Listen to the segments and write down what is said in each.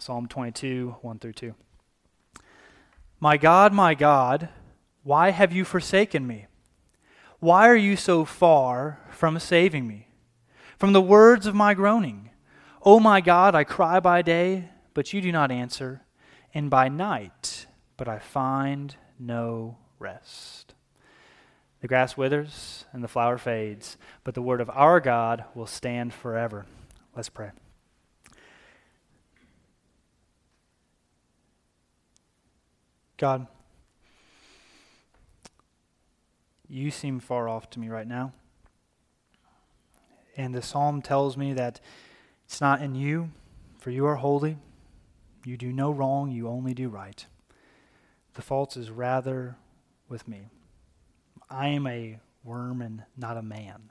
Psalm 22, 1 through 2. My God, my God, why have you forsaken me? Why are you so far from saving me? From the words of my groaning, O oh my God, I cry by day, but you do not answer, and by night, but I find no rest. The grass withers and the flower fades, but the word of our God will stand forever. Let's pray. God, you seem far off to me right now. And the psalm tells me that it's not in you, for you are holy. You do no wrong, you only do right. The fault is rather with me. I am a worm and not a man.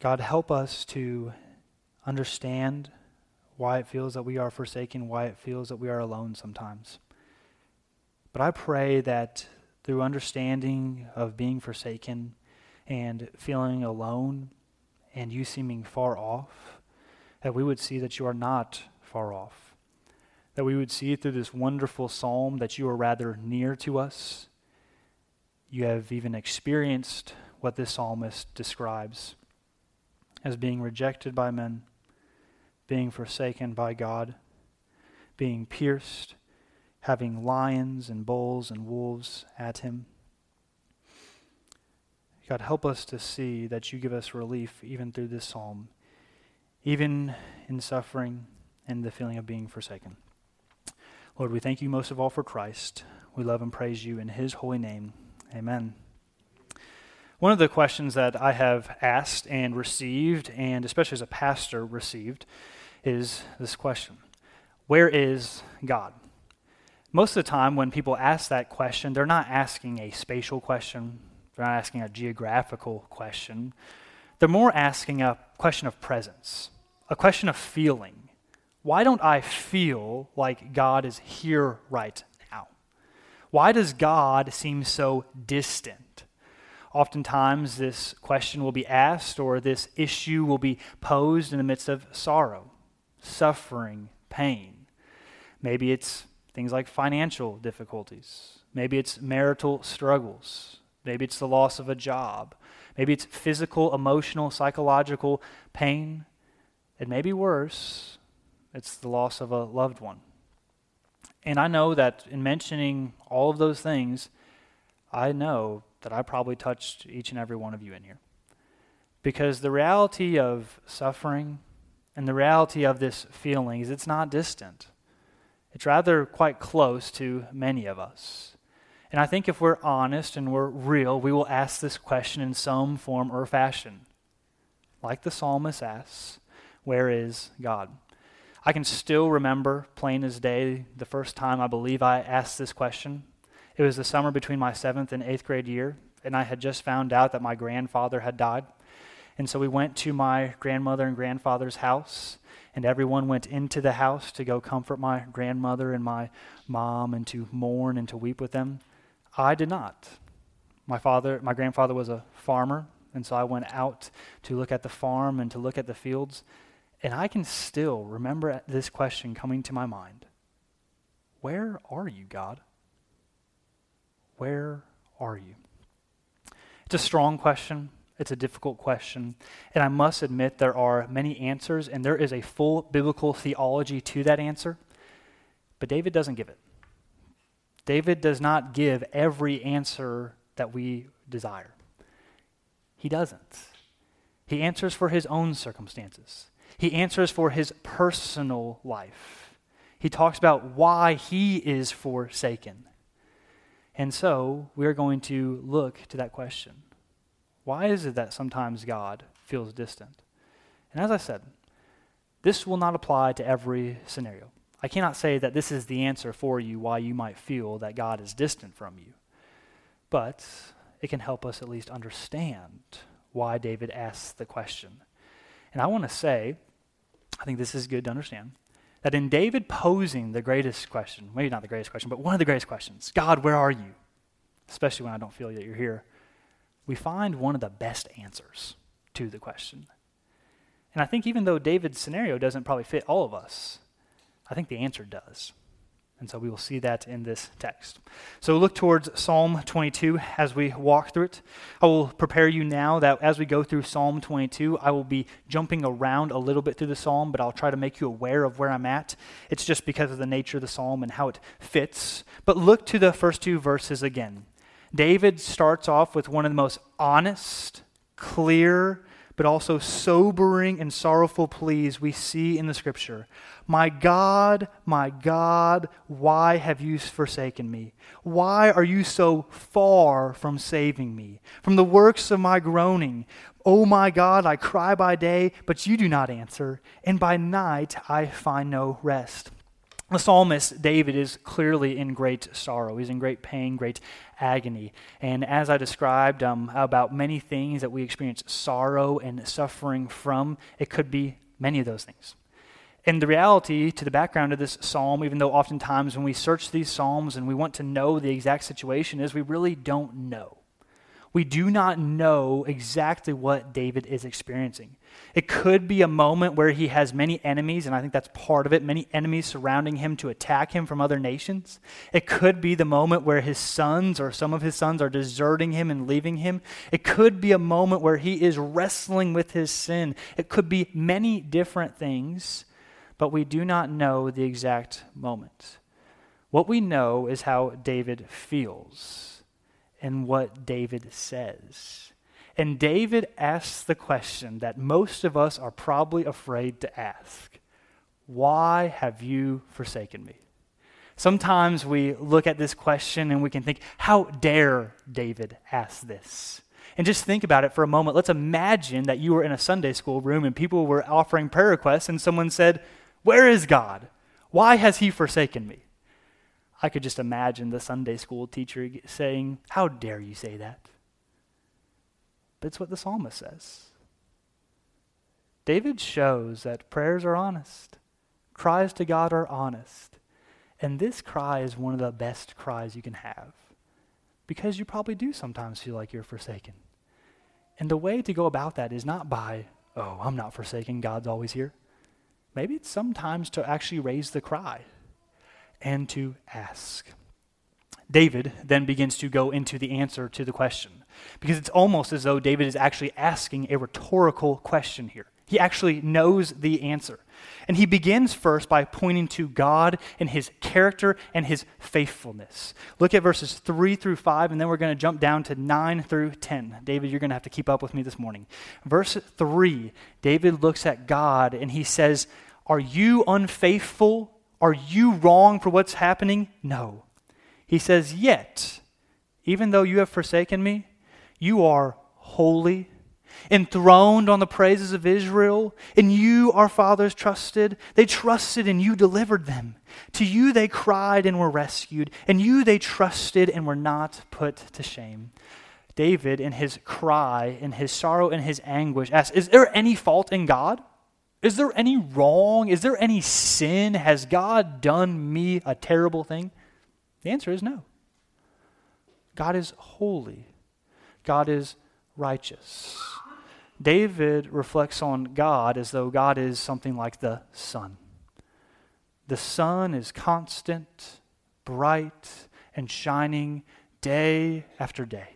God, help us to understand why it feels that we are forsaken, why it feels that we are alone sometimes. But I pray that through understanding of being forsaken and feeling alone and you seeming far off, that we would see that you are not far off. That we would see through this wonderful psalm that you are rather near to us. You have even experienced what this psalmist describes as being rejected by men, being forsaken by God, being pierced having lions and bulls and wolves at him. God, help us to see that you give us relief even through this psalm, even in suffering and the feeling of being forsaken. Lord, we thank you most of all for Christ. We love and praise you in his holy name. Amen. One of the questions that I have asked and received, and especially as a pastor received, is this question Where is God? Most of the time when people ask that question, they're not asking a spatial question, they're not asking a geographical question. They're more asking a question of presence, a question of feeling. Why don't I feel like God is here right now? Why does God seem so distant? Oftentimes, this question will be asked or this issue will be posed in the midst of sorrow, suffering, pain. Maybe it's Things like financial difficulties. Maybe it's marital struggles. Maybe it's the loss of a job. Maybe it's physical, emotional, psychological pain. It may be worse, it's the loss of a loved one. And I know that in mentioning all of those things, I know that I probably touched each and every one of you in here. Because the reality of suffering and the reality of this feeling is it's not distant. It's rather quite close to many of us. And I think if we're honest and we're real, we will ask this question in some form or fashion. Like the psalmist asks, Where is God? I can still remember, plain as day, the first time I believe I asked this question. It was the summer between my seventh and eighth grade year, and I had just found out that my grandfather had died. And so we went to my grandmother and grandfather's house, and everyone went into the house to go comfort my grandmother and my mom and to mourn and to weep with them. I did not. My father, my grandfather was a farmer, and so I went out to look at the farm and to look at the fields, and I can still remember this question coming to my mind. Where are you, God? Where are you? It's a strong question. It's a difficult question. And I must admit, there are many answers, and there is a full biblical theology to that answer. But David doesn't give it. David does not give every answer that we desire. He doesn't. He answers for his own circumstances, he answers for his personal life. He talks about why he is forsaken. And so we are going to look to that question. Why is it that sometimes God feels distant? And as I said, this will not apply to every scenario. I cannot say that this is the answer for you why you might feel that God is distant from you. But it can help us at least understand why David asks the question. And I want to say, I think this is good to understand, that in David posing the greatest question, maybe not the greatest question, but one of the greatest questions God, where are you? Especially when I don't feel that you're here we find one of the best answers to the question. And I think even though David's scenario doesn't probably fit all of us, I think the answer does. And so we will see that in this text. So look towards Psalm 22 as we walk through it. I will prepare you now that as we go through Psalm 22, I will be jumping around a little bit through the psalm, but I'll try to make you aware of where I'm at. It's just because of the nature of the psalm and how it fits. But look to the first two verses again. David starts off with one of the most honest, clear, but also sobering and sorrowful pleas we see in the scripture. My God, my God, why have you forsaken me? Why are you so far from saving me? From the works of my groaning, O oh my God, I cry by day, but you do not answer, and by night I find no rest. The psalmist David is clearly in great sorrow. He's in great pain, great agony. And as I described um, about many things that we experience sorrow and suffering from, it could be many of those things. And the reality to the background of this psalm, even though oftentimes when we search these psalms and we want to know the exact situation, is we really don't know we do not know exactly what David is experiencing. It could be a moment where he has many enemies, and I think that's part of it many enemies surrounding him to attack him from other nations. It could be the moment where his sons or some of his sons are deserting him and leaving him. It could be a moment where he is wrestling with his sin. It could be many different things, but we do not know the exact moment. What we know is how David feels and what David says. And David asks the question that most of us are probably afraid to ask Why have you forsaken me? Sometimes we look at this question and we can think, How dare David ask this? And just think about it for a moment. Let's imagine that you were in a Sunday school room and people were offering prayer requests, and someone said, Where is God? Why has he forsaken me? I could just imagine the Sunday school teacher saying, How dare you say that? But it's what the psalmist says. David shows that prayers are honest, cries to God are honest. And this cry is one of the best cries you can have because you probably do sometimes feel like you're forsaken. And the way to go about that is not by, oh, I'm not forsaken, God's always here. Maybe it's sometimes to actually raise the cry and to ask. David then begins to go into the answer to the question because it's almost as though David is actually asking a rhetorical question here. He actually knows the answer. And he begins first by pointing to God and his character and his faithfulness. Look at verses 3 through 5, and then we're going to jump down to 9 through 10. David, you're going to have to keep up with me this morning. Verse 3, David looks at God and he says, Are you unfaithful are you wrong for what's happening? No. He says, Yet, even though you have forsaken me, you are holy, enthroned on the praises of Israel. In you our fathers trusted. They trusted and you delivered them. To you they cried and were rescued. And you they trusted and were not put to shame. David, in his cry, in his sorrow, in his anguish, asks, Is there any fault in God? Is there any wrong? Is there any sin? Has God done me a terrible thing? The answer is no. God is holy, God is righteous. David reflects on God as though God is something like the sun. The sun is constant, bright, and shining day after day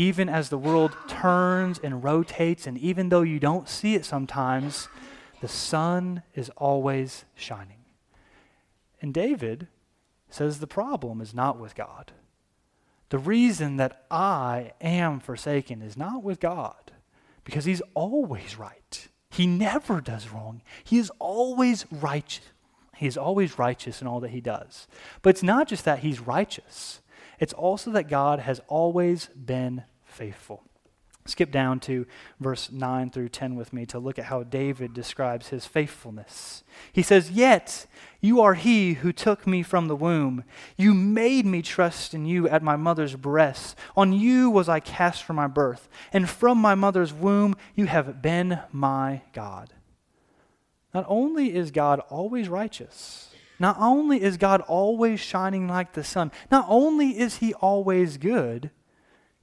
even as the world turns and rotates, and even though you don't see it sometimes, the sun is always shining. And David says the problem is not with God. The reason that I am forsaken is not with God, because he's always right. He never does wrong. He is always righteous. He is always righteous in all that he does. But it's not just that he's righteous. It's also that God has always been faithful. Skip down to verse 9 through 10 with me to look at how David describes his faithfulness. He says, Yet you are he who took me from the womb. You made me trust in you at my mother's breast. On you was I cast from my birth, and from my mother's womb you have been my God. Not only is God always righteous, not only is God always shining like the sun, not only is he always good,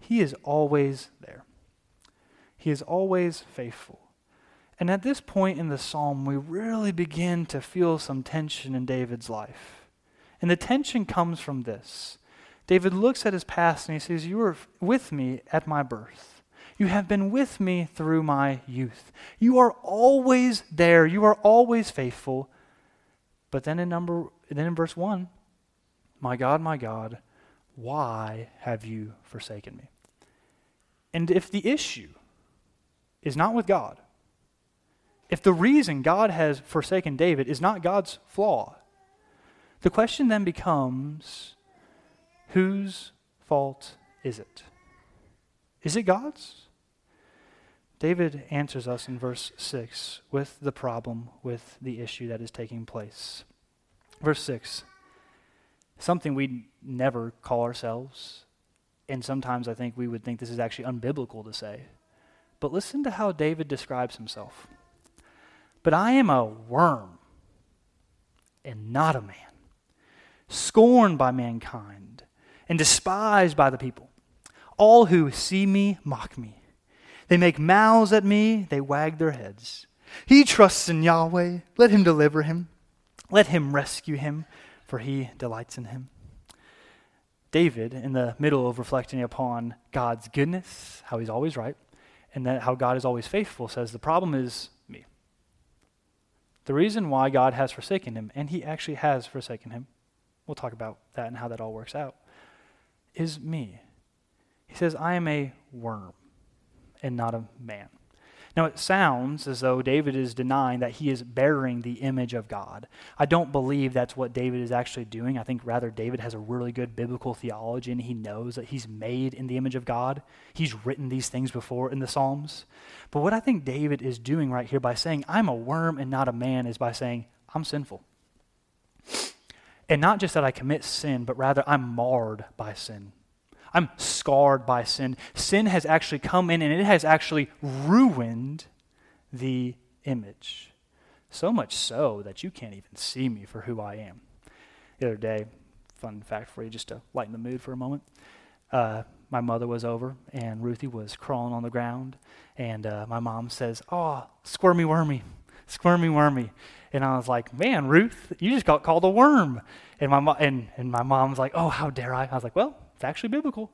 he is always there. He is always faithful. And at this point in the psalm, we really begin to feel some tension in David's life. And the tension comes from this David looks at his past and he says, You were with me at my birth. You have been with me through my youth. You are always there. You are always faithful. But then in number then in verse 1, my God, my God, why have you forsaken me? And if the issue is not with God, if the reason God has forsaken David is not God's flaw, the question then becomes whose fault is it? Is it God's? David answers us in verse 6 with the problem, with the issue that is taking place. Verse 6 something we never call ourselves, and sometimes I think we would think this is actually unbiblical to say. But listen to how David describes himself. But I am a worm and not a man, scorned by mankind and despised by the people. All who see me mock me. They make mouths at me, they wag their heads. He trusts in Yahweh. Let him deliver him. Let him rescue him, for he delights in him. David, in the middle of reflecting upon God's goodness, how he's always right, and that how God is always faithful, says the problem is me. The reason why God has forsaken him, and he actually has forsaken him, we'll talk about that and how that all works out, is me. He says, I am a worm and not a man. Now, it sounds as though David is denying that he is bearing the image of God. I don't believe that's what David is actually doing. I think rather David has a really good biblical theology and he knows that he's made in the image of God. He's written these things before in the Psalms. But what I think David is doing right here by saying, I'm a worm and not a man, is by saying, I'm sinful. And not just that I commit sin, but rather I'm marred by sin. I'm scarred by sin. Sin has actually come in and it has actually ruined the image. So much so that you can't even see me for who I am. The other day, fun fact for you, just to lighten the mood for a moment. Uh, my mother was over and Ruthie was crawling on the ground, and uh, my mom says, "Oh, squirmy wormy, squirmy wormy," and I was like, "Man, Ruth, you just got called a worm," and my mo- and and my mom's like, "Oh, how dare I?" I was like, "Well, it's actually biblical.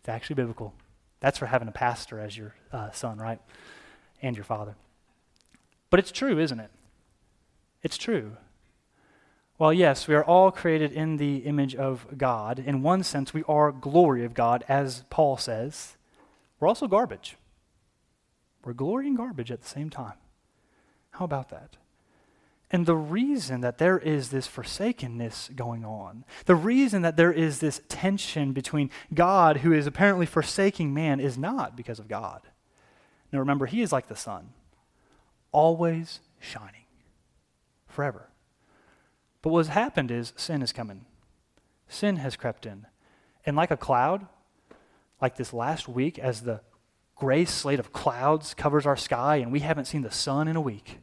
It's actually biblical. That's for having a pastor as your uh, son, right? And your father. But it's true, isn't it? It's true. Well, yes, we are all created in the image of God. In one sense, we are glory of God, as Paul says. We're also garbage. We're glory and garbage at the same time. How about that? And the reason that there is this forsakenness going on, the reason that there is this tension between God, who is apparently forsaking man, is not because of God. Now remember, He is like the sun, always shining, forever. But what's happened is sin is coming, sin has crept in. And like a cloud, like this last week, as the gray slate of clouds covers our sky and we haven't seen the sun in a week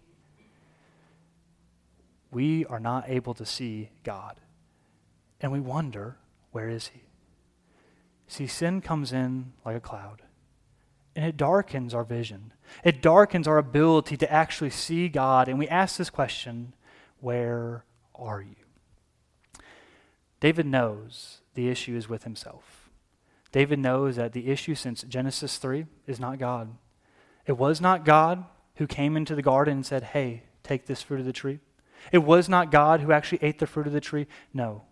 we are not able to see God. And we wonder, where is He? See, sin comes in like a cloud, and it darkens our vision. It darkens our ability to actually see God. And we ask this question where are you? David knows the issue is with himself. David knows that the issue since Genesis 3 is not God. It was not God who came into the garden and said, Hey, take this fruit of the tree. It was not God who actually ate the fruit of the tree. No,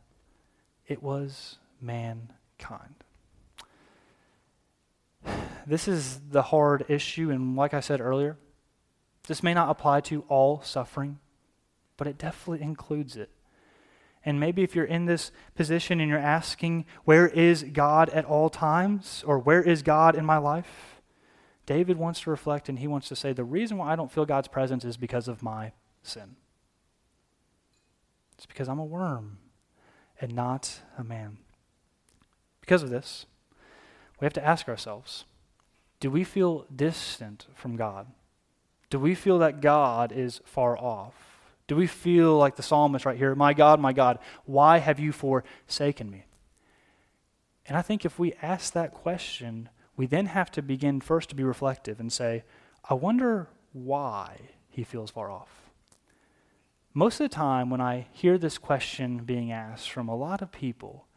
it was mankind. This is the hard issue, and like I said earlier, this may not apply to all suffering, but it definitely includes it. And maybe if you're in this position and you're asking, where is God at all times? Or where is God in my life? David wants to reflect and he wants to say, the reason why I don't feel God's presence is because of my sin. It's because I'm a worm and not a man. Because of this, we have to ask ourselves do we feel distant from God? Do we feel that God is far off? Do we feel like the psalmist right here, My God, my God, why have you forsaken me? And I think if we ask that question, we then have to begin first to be reflective and say, I wonder why he feels far off. Most of the time, when I hear this question being asked from a lot of people,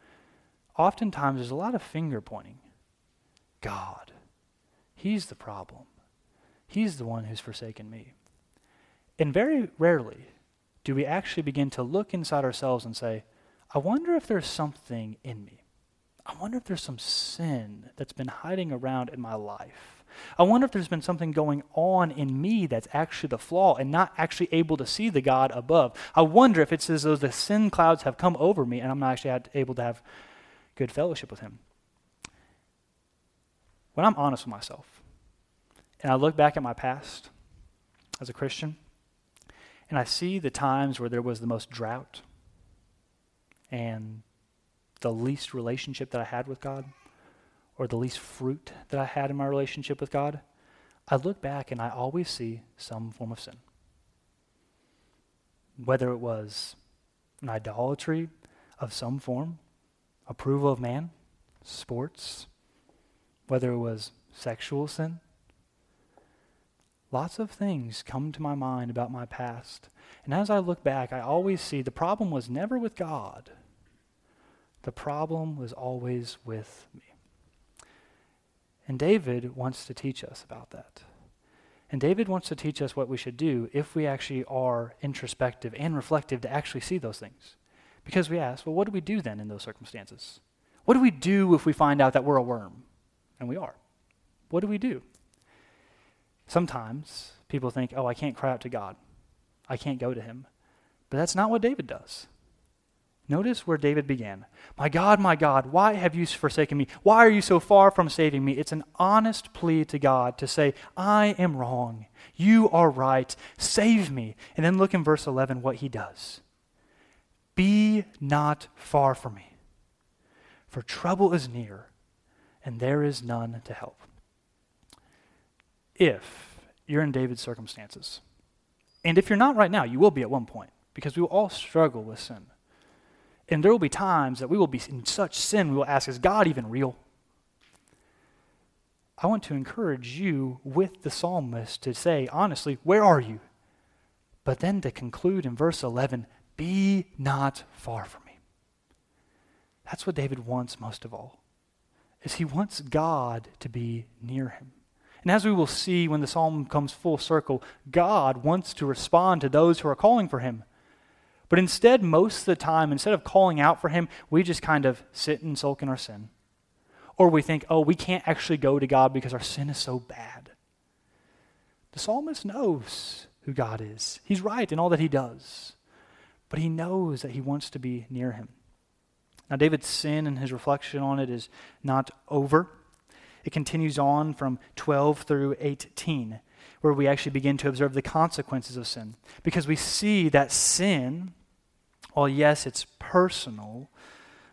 oftentimes there's a lot of finger pointing. God, He's the problem. He's the one who's forsaken me. And very rarely do we actually begin to look inside ourselves and say, I wonder if there's something in me. I wonder if there's some sin that's been hiding around in my life. I wonder if there's been something going on in me that's actually the flaw and not actually able to see the God above. I wonder if it's as though the sin clouds have come over me and I'm not actually able to have good fellowship with Him. When I'm honest with myself and I look back at my past as a Christian and I see the times where there was the most drought and the least relationship that I had with God or the least fruit that I had in my relationship with God, I look back and I always see some form of sin. Whether it was an idolatry of some form, approval of man, sports, whether it was sexual sin. Lots of things come to my mind about my past. And as I look back, I always see the problem was never with God. The problem was always with me. And David wants to teach us about that. And David wants to teach us what we should do if we actually are introspective and reflective to actually see those things. Because we ask, well, what do we do then in those circumstances? What do we do if we find out that we're a worm? And we are. What do we do? Sometimes people think, oh, I can't cry out to God. I can't go to him. But that's not what David does. Notice where David began. My God, my God, why have you forsaken me? Why are you so far from saving me? It's an honest plea to God to say, I am wrong. You are right. Save me. And then look in verse 11 what he does. Be not far from me, for trouble is near, and there is none to help. If you're in David's circumstances, and if you're not right now, you will be at one point, because we will all struggle with sin. And there will be times that we will be in such sin, we will ask, Is God even real? I want to encourage you with the psalmist to say, honestly, where are you? But then to conclude in verse 11, be not far from me. That's what David wants most of all. Is he wants God to be near him. And as we will see when the psalm comes full circle, God wants to respond to those who are calling for him. But instead, most of the time, instead of calling out for him, we just kind of sit and sulk in our sin. Or we think, oh, we can't actually go to God because our sin is so bad. The psalmist knows who God is. He's right in all that he does. But he knows that he wants to be near him. Now, David's sin and his reflection on it is not over. It continues on from 12 through 18, where we actually begin to observe the consequences of sin. Because we see that sin while yes, it's personal,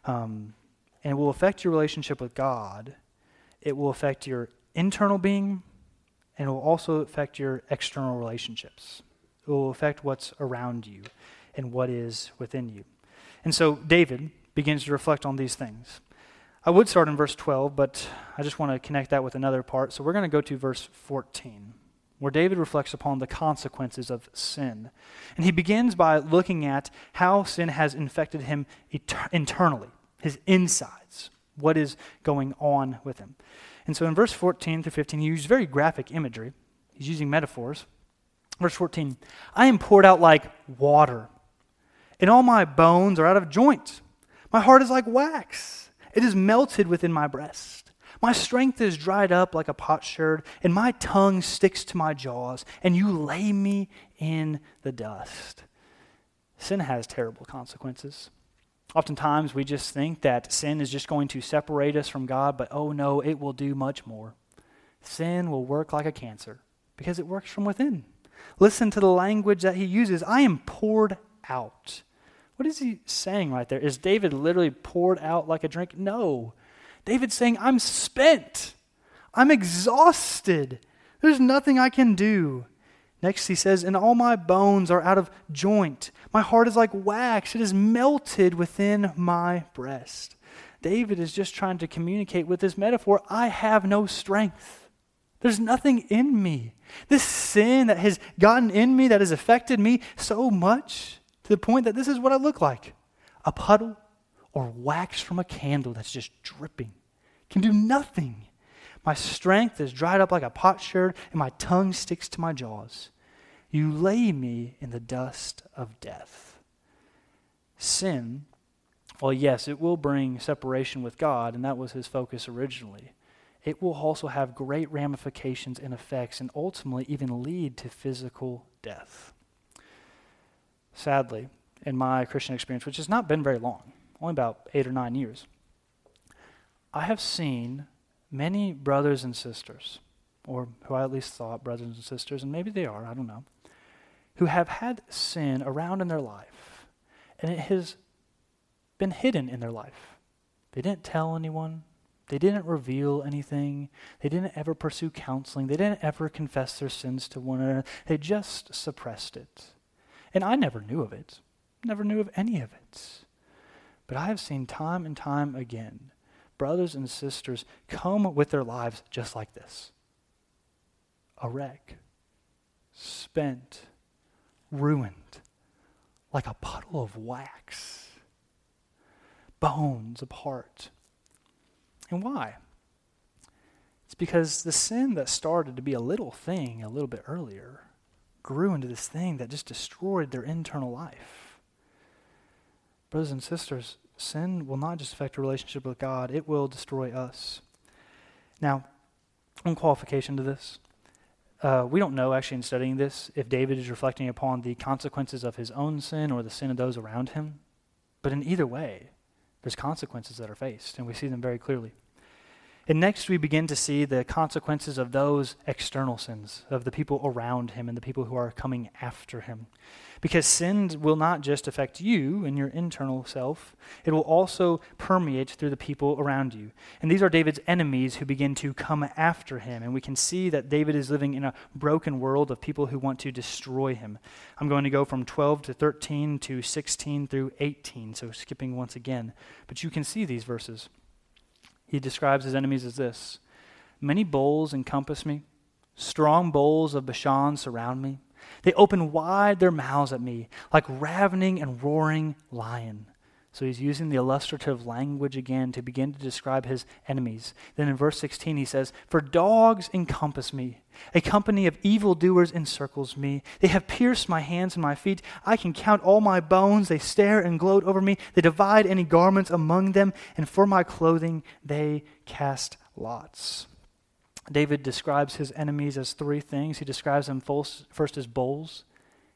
um, and it will affect your relationship with God, it will affect your internal being, and it will also affect your external relationships. It will affect what's around you and what is within you. And so David begins to reflect on these things. I would start in verse 12, but I just want to connect that with another part. So we're going to go to verse 14 where David reflects upon the consequences of sin. And he begins by looking at how sin has infected him internally, his insides, what is going on with him. And so in verse 14 through 15, he uses very graphic imagery. He's using metaphors. Verse 14 I am poured out like water, and all my bones are out of joint. My heart is like wax, it is melted within my breast. My strength is dried up like a potsherd, and my tongue sticks to my jaws, and you lay me in the dust. Sin has terrible consequences. Oftentimes, we just think that sin is just going to separate us from God, but oh no, it will do much more. Sin will work like a cancer because it works from within. Listen to the language that he uses I am poured out. What is he saying right there? Is David literally poured out like a drink? No. David's saying, I'm spent. I'm exhausted. There's nothing I can do. Next, he says, And all my bones are out of joint. My heart is like wax, it is melted within my breast. David is just trying to communicate with this metaphor I have no strength. There's nothing in me. This sin that has gotten in me, that has affected me so much to the point that this is what I look like a puddle or wax from a candle that's just dripping, can do nothing. My strength is dried up like a potsherd, and my tongue sticks to my jaws. You lay me in the dust of death. Sin, well, yes, it will bring separation with God, and that was his focus originally it will also have great ramifications and effects and ultimately even lead to physical death. Sadly, in my Christian experience, which has not been very long, only about eight or nine years, I have seen many brothers and sisters, or who I at least thought brothers and sisters, and maybe they are, I don't know, who have had sin around in their life, and it has been hidden in their life. They didn't tell anyone, they didn't reveal anything. They didn't ever pursue counseling. They didn't ever confess their sins to one another. They just suppressed it. And I never knew of it, never knew of any of it. But I have seen time and time again brothers and sisters come with their lives just like this a wreck, spent, ruined, like a puddle of wax, bones apart and why? It's because the sin that started to be a little thing a little bit earlier grew into this thing that just destroyed their internal life. Brothers and sisters, sin will not just affect a relationship with God, it will destroy us. Now, one qualification to this. Uh, we don't know, actually, in studying this, if David is reflecting upon the consequences of his own sin or the sin of those around him. But in either way, there's consequences that are faced, and we see them very clearly. And next, we begin to see the consequences of those external sins, of the people around him and the people who are coming after him. Because sin will not just affect you and your internal self, it will also permeate through the people around you. And these are David's enemies who begin to come after him. And we can see that David is living in a broken world of people who want to destroy him. I'm going to go from 12 to 13 to 16 through 18, so skipping once again. But you can see these verses. He describes his enemies as this Many bulls encompass me, strong bulls of Bashan surround me. They open wide their mouths at me, like ravening and roaring lion. So he's using the illustrative language again to begin to describe his enemies. Then in verse 16 he says, For dogs encompass me, a company of evildoers encircles me. They have pierced my hands and my feet. I can count all my bones. They stare and gloat over me. They divide any garments among them, and for my clothing they cast lots. David describes his enemies as three things. He describes them first as bulls.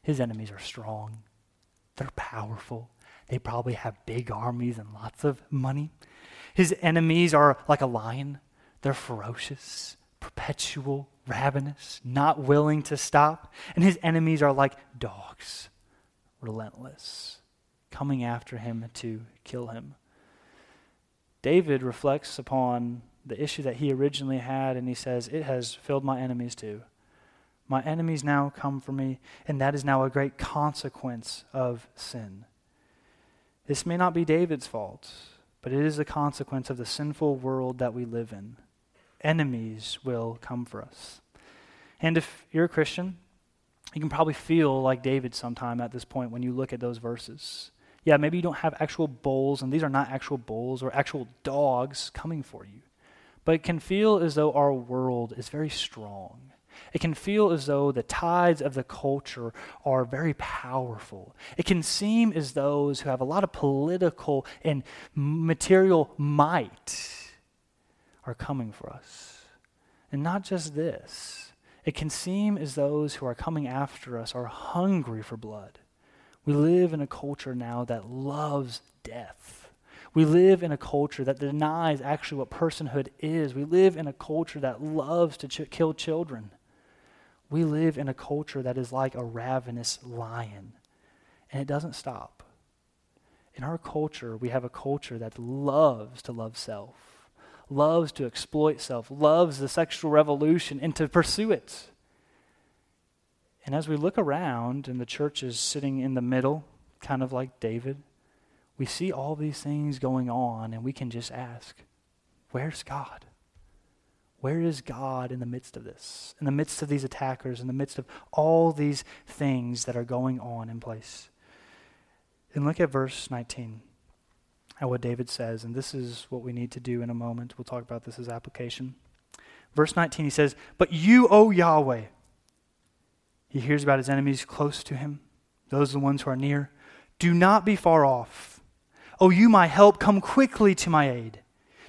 His enemies are strong, they're powerful, they probably have big armies and lots of money. His enemies are like a lion, they're ferocious, perpetual, ravenous, not willing to stop. And his enemies are like dogs, relentless, coming after him to kill him. David reflects upon the issue that he originally had, and he says, It has filled my enemies too. My enemies now come for me, and that is now a great consequence of sin. This may not be David's fault, but it is a consequence of the sinful world that we live in. Enemies will come for us. And if you're a Christian, you can probably feel like David sometime at this point when you look at those verses. Yeah, maybe you don't have actual bulls, and these are not actual bulls or actual dogs coming for you. But it can feel as though our world is very strong. It can feel as though the tides of the culture are very powerful. It can seem as though those who have a lot of political and material might are coming for us. And not just this, it can seem as though those who are coming after us are hungry for blood. We live in a culture now that loves death. We live in a culture that denies actually what personhood is. We live in a culture that loves to ch- kill children. We live in a culture that is like a ravenous lion, and it doesn't stop. In our culture, we have a culture that loves to love self, loves to exploit self, loves the sexual revolution, and to pursue it. And as we look around, and the church is sitting in the middle, kind of like David, we see all these things going on, and we can just ask, Where's God? Where is God in the midst of this? In the midst of these attackers, in the midst of all these things that are going on in place? And look at verse 19 at what David says, and this is what we need to do in a moment. We'll talk about this as application. Verse 19, he says, But you, O Yahweh, he hears about his enemies close to him, those are the ones who are near. Do not be far off. O you, my help, come quickly to my aid.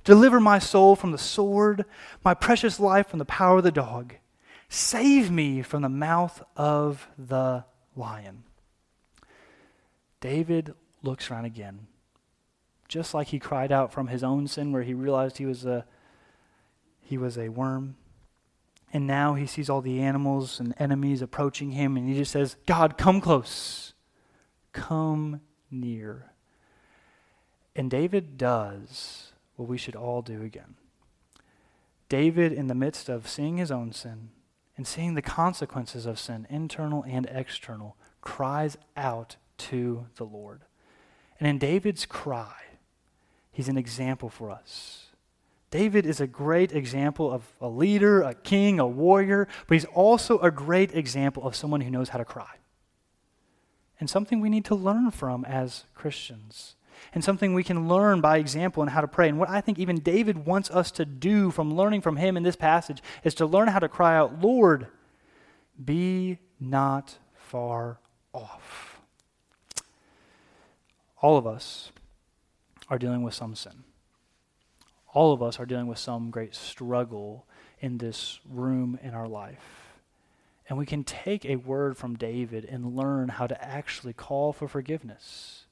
Deliver my soul from the sword, my precious life from the power of the dog. Save me from the mouth of the lion. David looks around again, just like he cried out from his own sin, where he realized he was a, he was a worm. And now he sees all the animals and enemies approaching him, and he just says, God, come close. Come near. And David does what we should all do again. David, in the midst of seeing his own sin and seeing the consequences of sin, internal and external, cries out to the Lord. And in David's cry, he's an example for us. David is a great example of a leader, a king, a warrior, but he's also a great example of someone who knows how to cry. And something we need to learn from as Christians and something we can learn by example in how to pray. And what I think even David wants us to do from learning from him in this passage is to learn how to cry out, Lord, be not far off. All of us are dealing with some sin. All of us are dealing with some great struggle in this room in our life. And we can take a word from David and learn how to actually call for forgiveness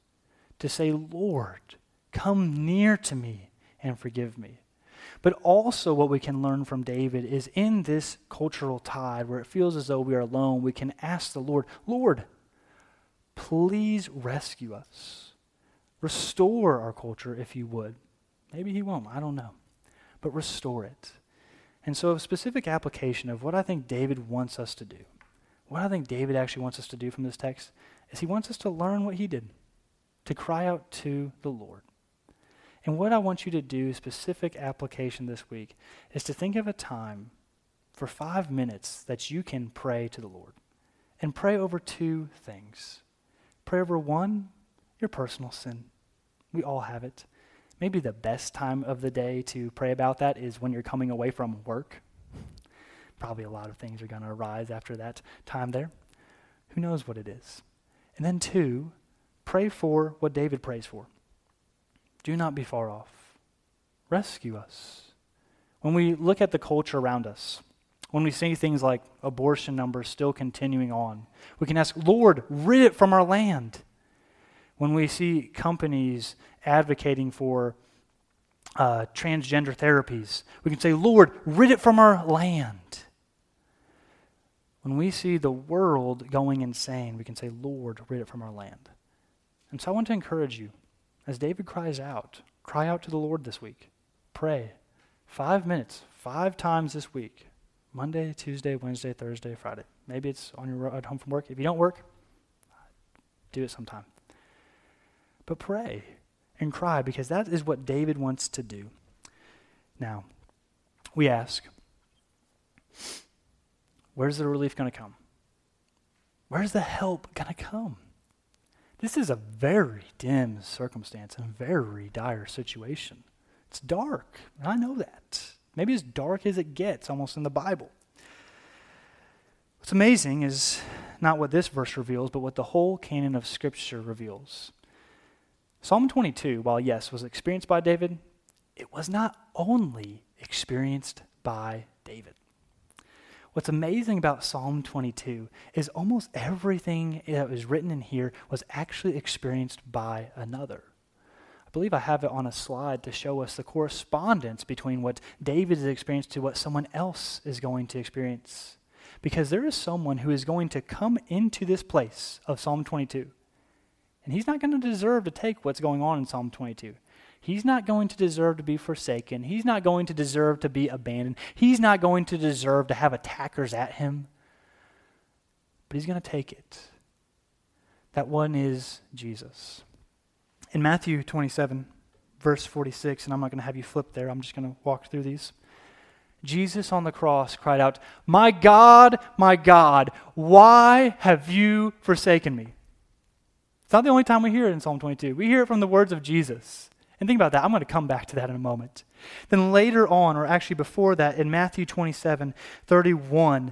to say, Lord, come near to me and forgive me. But also, what we can learn from David is in this cultural tide where it feels as though we are alone, we can ask the Lord, Lord, please rescue us. Restore our culture if you would. Maybe he won't, I don't know. But restore it. And so, a specific application of what I think David wants us to do, what I think David actually wants us to do from this text, is he wants us to learn what he did to cry out to the Lord. And what I want you to do, specific application this week, is to think of a time for five minutes that you can pray to the Lord. And pray over two things. Pray over one, your personal sin. We all have it. Maybe the best time of the day to pray about that is when you're coming away from work. Probably a lot of things are going to arise after that time there. Who knows what it is? And then, two, Pray for what David prays for. Do not be far off. Rescue us. When we look at the culture around us, when we see things like abortion numbers still continuing on, we can ask, Lord, rid it from our land. When we see companies advocating for uh, transgender therapies, we can say, Lord, rid it from our land. When we see the world going insane, we can say, Lord, rid it from our land. And so I want to encourage you, as David cries out, cry out to the Lord this week. Pray. Five minutes, five times this week Monday, Tuesday, Wednesday, Thursday, Friday. Maybe it's on your road home from work. If you don't work, do it sometime. But pray and cry because that is what David wants to do. Now, we ask, where's the relief going to come? Where's the help going to come? This is a very dim circumstance and very dire situation. It's dark. I know that. Maybe as dark as it gets almost in the Bible. What's amazing is not what this verse reveals, but what the whole canon of Scripture reveals. Psalm 22, while yes, was experienced by David, it was not only experienced by David. What's amazing about Psalm 22 is almost everything that was written in here was actually experienced by another. I believe I have it on a slide to show us the correspondence between what David has experienced to what someone else is going to experience. Because there is someone who is going to come into this place of Psalm 22, and he's not going to deserve to take what's going on in Psalm 22. He's not going to deserve to be forsaken. He's not going to deserve to be abandoned. He's not going to deserve to have attackers at him. But he's going to take it. That one is Jesus. In Matthew 27, verse 46, and I'm not going to have you flip there, I'm just going to walk through these. Jesus on the cross cried out, My God, my God, why have you forsaken me? It's not the only time we hear it in Psalm 22. We hear it from the words of Jesus. And think about that. I'm going to come back to that in a moment. Then later on, or actually before that, in Matthew 27 31,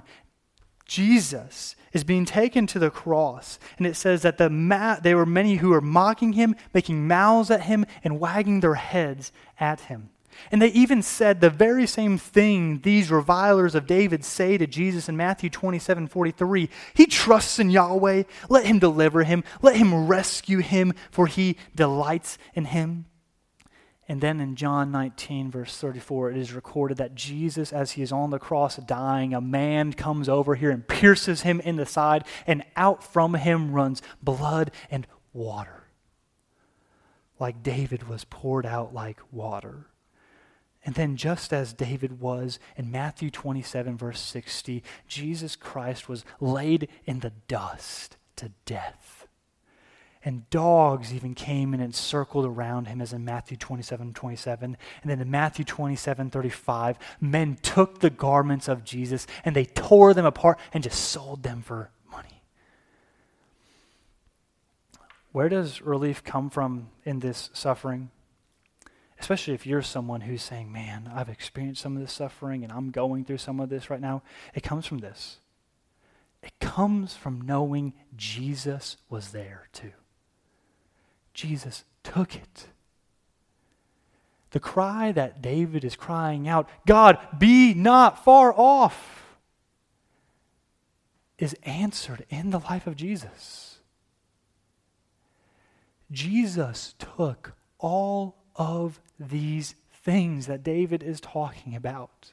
Jesus is being taken to the cross. And it says that the ma- there were many who were mocking him, making mouths at him, and wagging their heads at him. And they even said the very same thing these revilers of David say to Jesus in Matthew 27 43. He trusts in Yahweh. Let him deliver him. Let him rescue him, for he delights in him. And then in John 19, verse 34, it is recorded that Jesus, as he is on the cross dying, a man comes over here and pierces him in the side, and out from him runs blood and water. Like David was poured out like water. And then, just as David was in Matthew 27, verse 60, Jesus Christ was laid in the dust to death. And dogs even came and encircled around him, as in Matthew 27, 27. And then in Matthew 27, 35, men took the garments of Jesus and they tore them apart and just sold them for money. Where does relief come from in this suffering? especially if you're someone who's saying, Man, I've experienced some of this suffering and I'm going through some of this right now, it comes from this. It comes from knowing Jesus was there too. Jesus took it. The cry that David is crying out, God, be not far off, is answered in the life of Jesus. Jesus took all of these things that David is talking about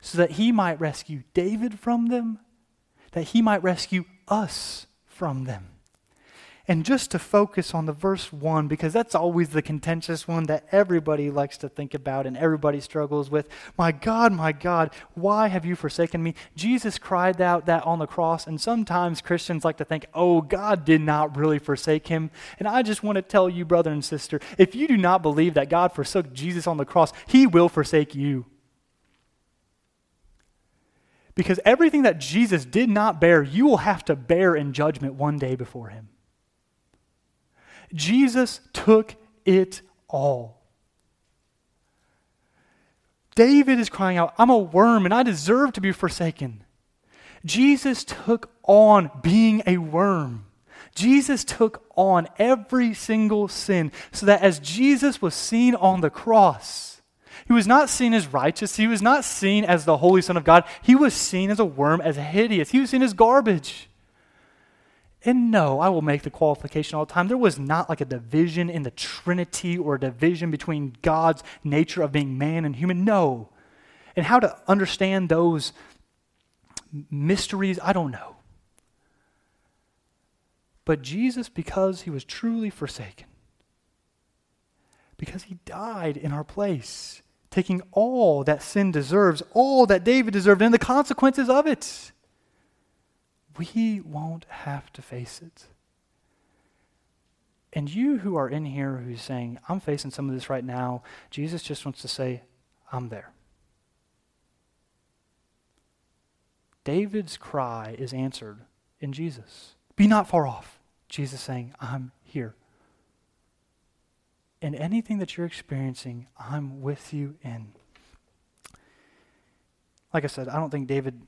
so that he might rescue David from them, that he might rescue us from them. And just to focus on the verse 1, because that's always the contentious one that everybody likes to think about and everybody struggles with. My God, my God, why have you forsaken me? Jesus cried out that on the cross, and sometimes Christians like to think, oh, God did not really forsake him. And I just want to tell you, brother and sister, if you do not believe that God forsook Jesus on the cross, he will forsake you. Because everything that Jesus did not bear, you will have to bear in judgment one day before him. Jesus took it all. David is crying out, I'm a worm and I deserve to be forsaken. Jesus took on being a worm. Jesus took on every single sin so that as Jesus was seen on the cross, he was not seen as righteous. He was not seen as the Holy Son of God. He was seen as a worm, as hideous. He was seen as garbage. And no, I will make the qualification all the time. There was not like a division in the Trinity or a division between God's nature of being man and human. No. And how to understand those mysteries, I don't know. But Jesus, because he was truly forsaken, because he died in our place, taking all that sin deserves, all that David deserved, and the consequences of it we won't have to face it. And you who are in here who's saying, I'm facing some of this right now, Jesus just wants to say, I'm there. David's cry is answered in Jesus. Be not far off. Jesus saying, I'm here. And anything that you're experiencing, I'm with you in. Like I said, I don't think David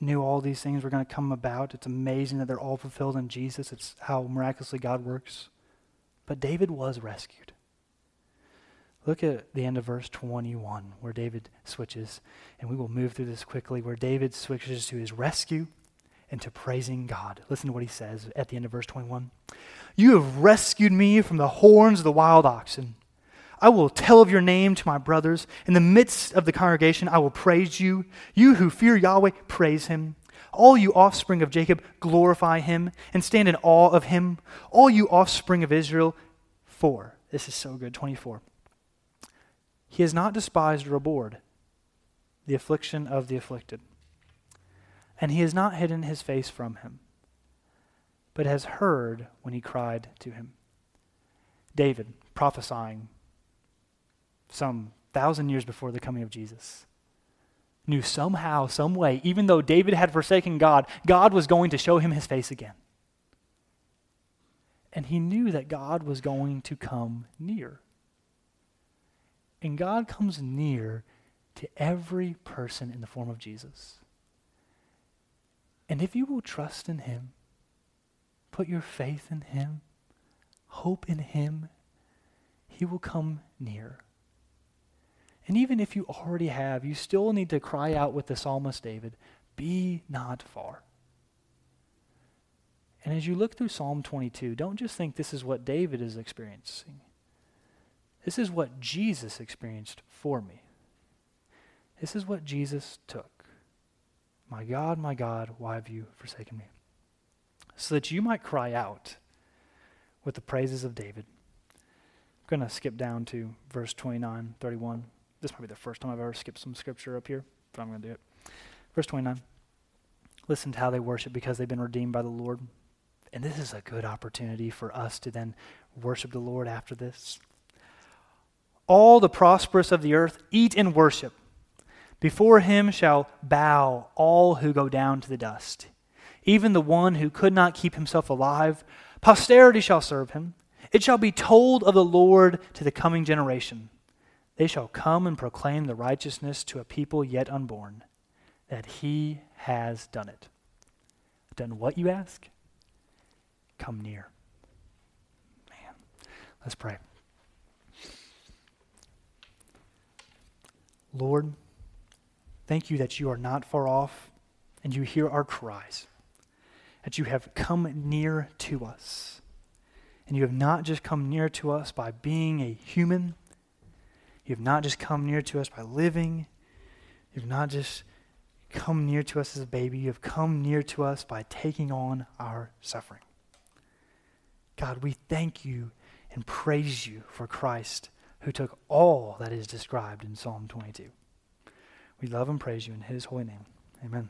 knew all these things were going to come about. It's amazing that they're all fulfilled in Jesus. It's how miraculously God works. But David was rescued. Look at the end of verse 21, where David switches, and we will move through this quickly, where David switches to his rescue and to praising God. Listen to what he says at the end of verse 21. You have rescued me from the horns of the wild oxen. I will tell of your name to my brothers. In the midst of the congregation, I will praise you. You who fear Yahweh, praise him. All you offspring of Jacob, glorify him and stand in awe of him. All you offspring of Israel, four. This is so good. 24. He has not despised or abhorred the affliction of the afflicted, and he has not hidden his face from him, but has heard when he cried to him. David prophesying some thousand years before the coming of Jesus. knew somehow, some way, even though David had forsaken God, God was going to show him his face again. And he knew that God was going to come near. And God comes near to every person in the form of Jesus. And if you will trust in him, put your faith in him, hope in him, he will come near. And even if you already have, you still need to cry out with the psalmist David, Be not far. And as you look through Psalm 22, don't just think this is what David is experiencing. This is what Jesus experienced for me. This is what Jesus took. My God, my God, why have you forsaken me? So that you might cry out with the praises of David. I'm going to skip down to verse 29, 31. This might be the first time I've ever skipped some scripture up here, but I'm going to do it. Verse 29. Listen to how they worship because they've been redeemed by the Lord. And this is a good opportunity for us to then worship the Lord after this. All the prosperous of the earth eat and worship. Before him shall bow all who go down to the dust. Even the one who could not keep himself alive, posterity shall serve him. It shall be told of the Lord to the coming generation. They shall come and proclaim the righteousness to a people yet unborn, that he has done it. Done what you ask? Come near. Man, let's pray. Lord, thank you that you are not far off and you hear our cries, that you have come near to us. And you have not just come near to us by being a human you have not just come near to us by living. You have not just come near to us as a baby. You have come near to us by taking on our suffering. God, we thank you and praise you for Christ who took all that is described in Psalm 22. We love and praise you in his holy name. Amen.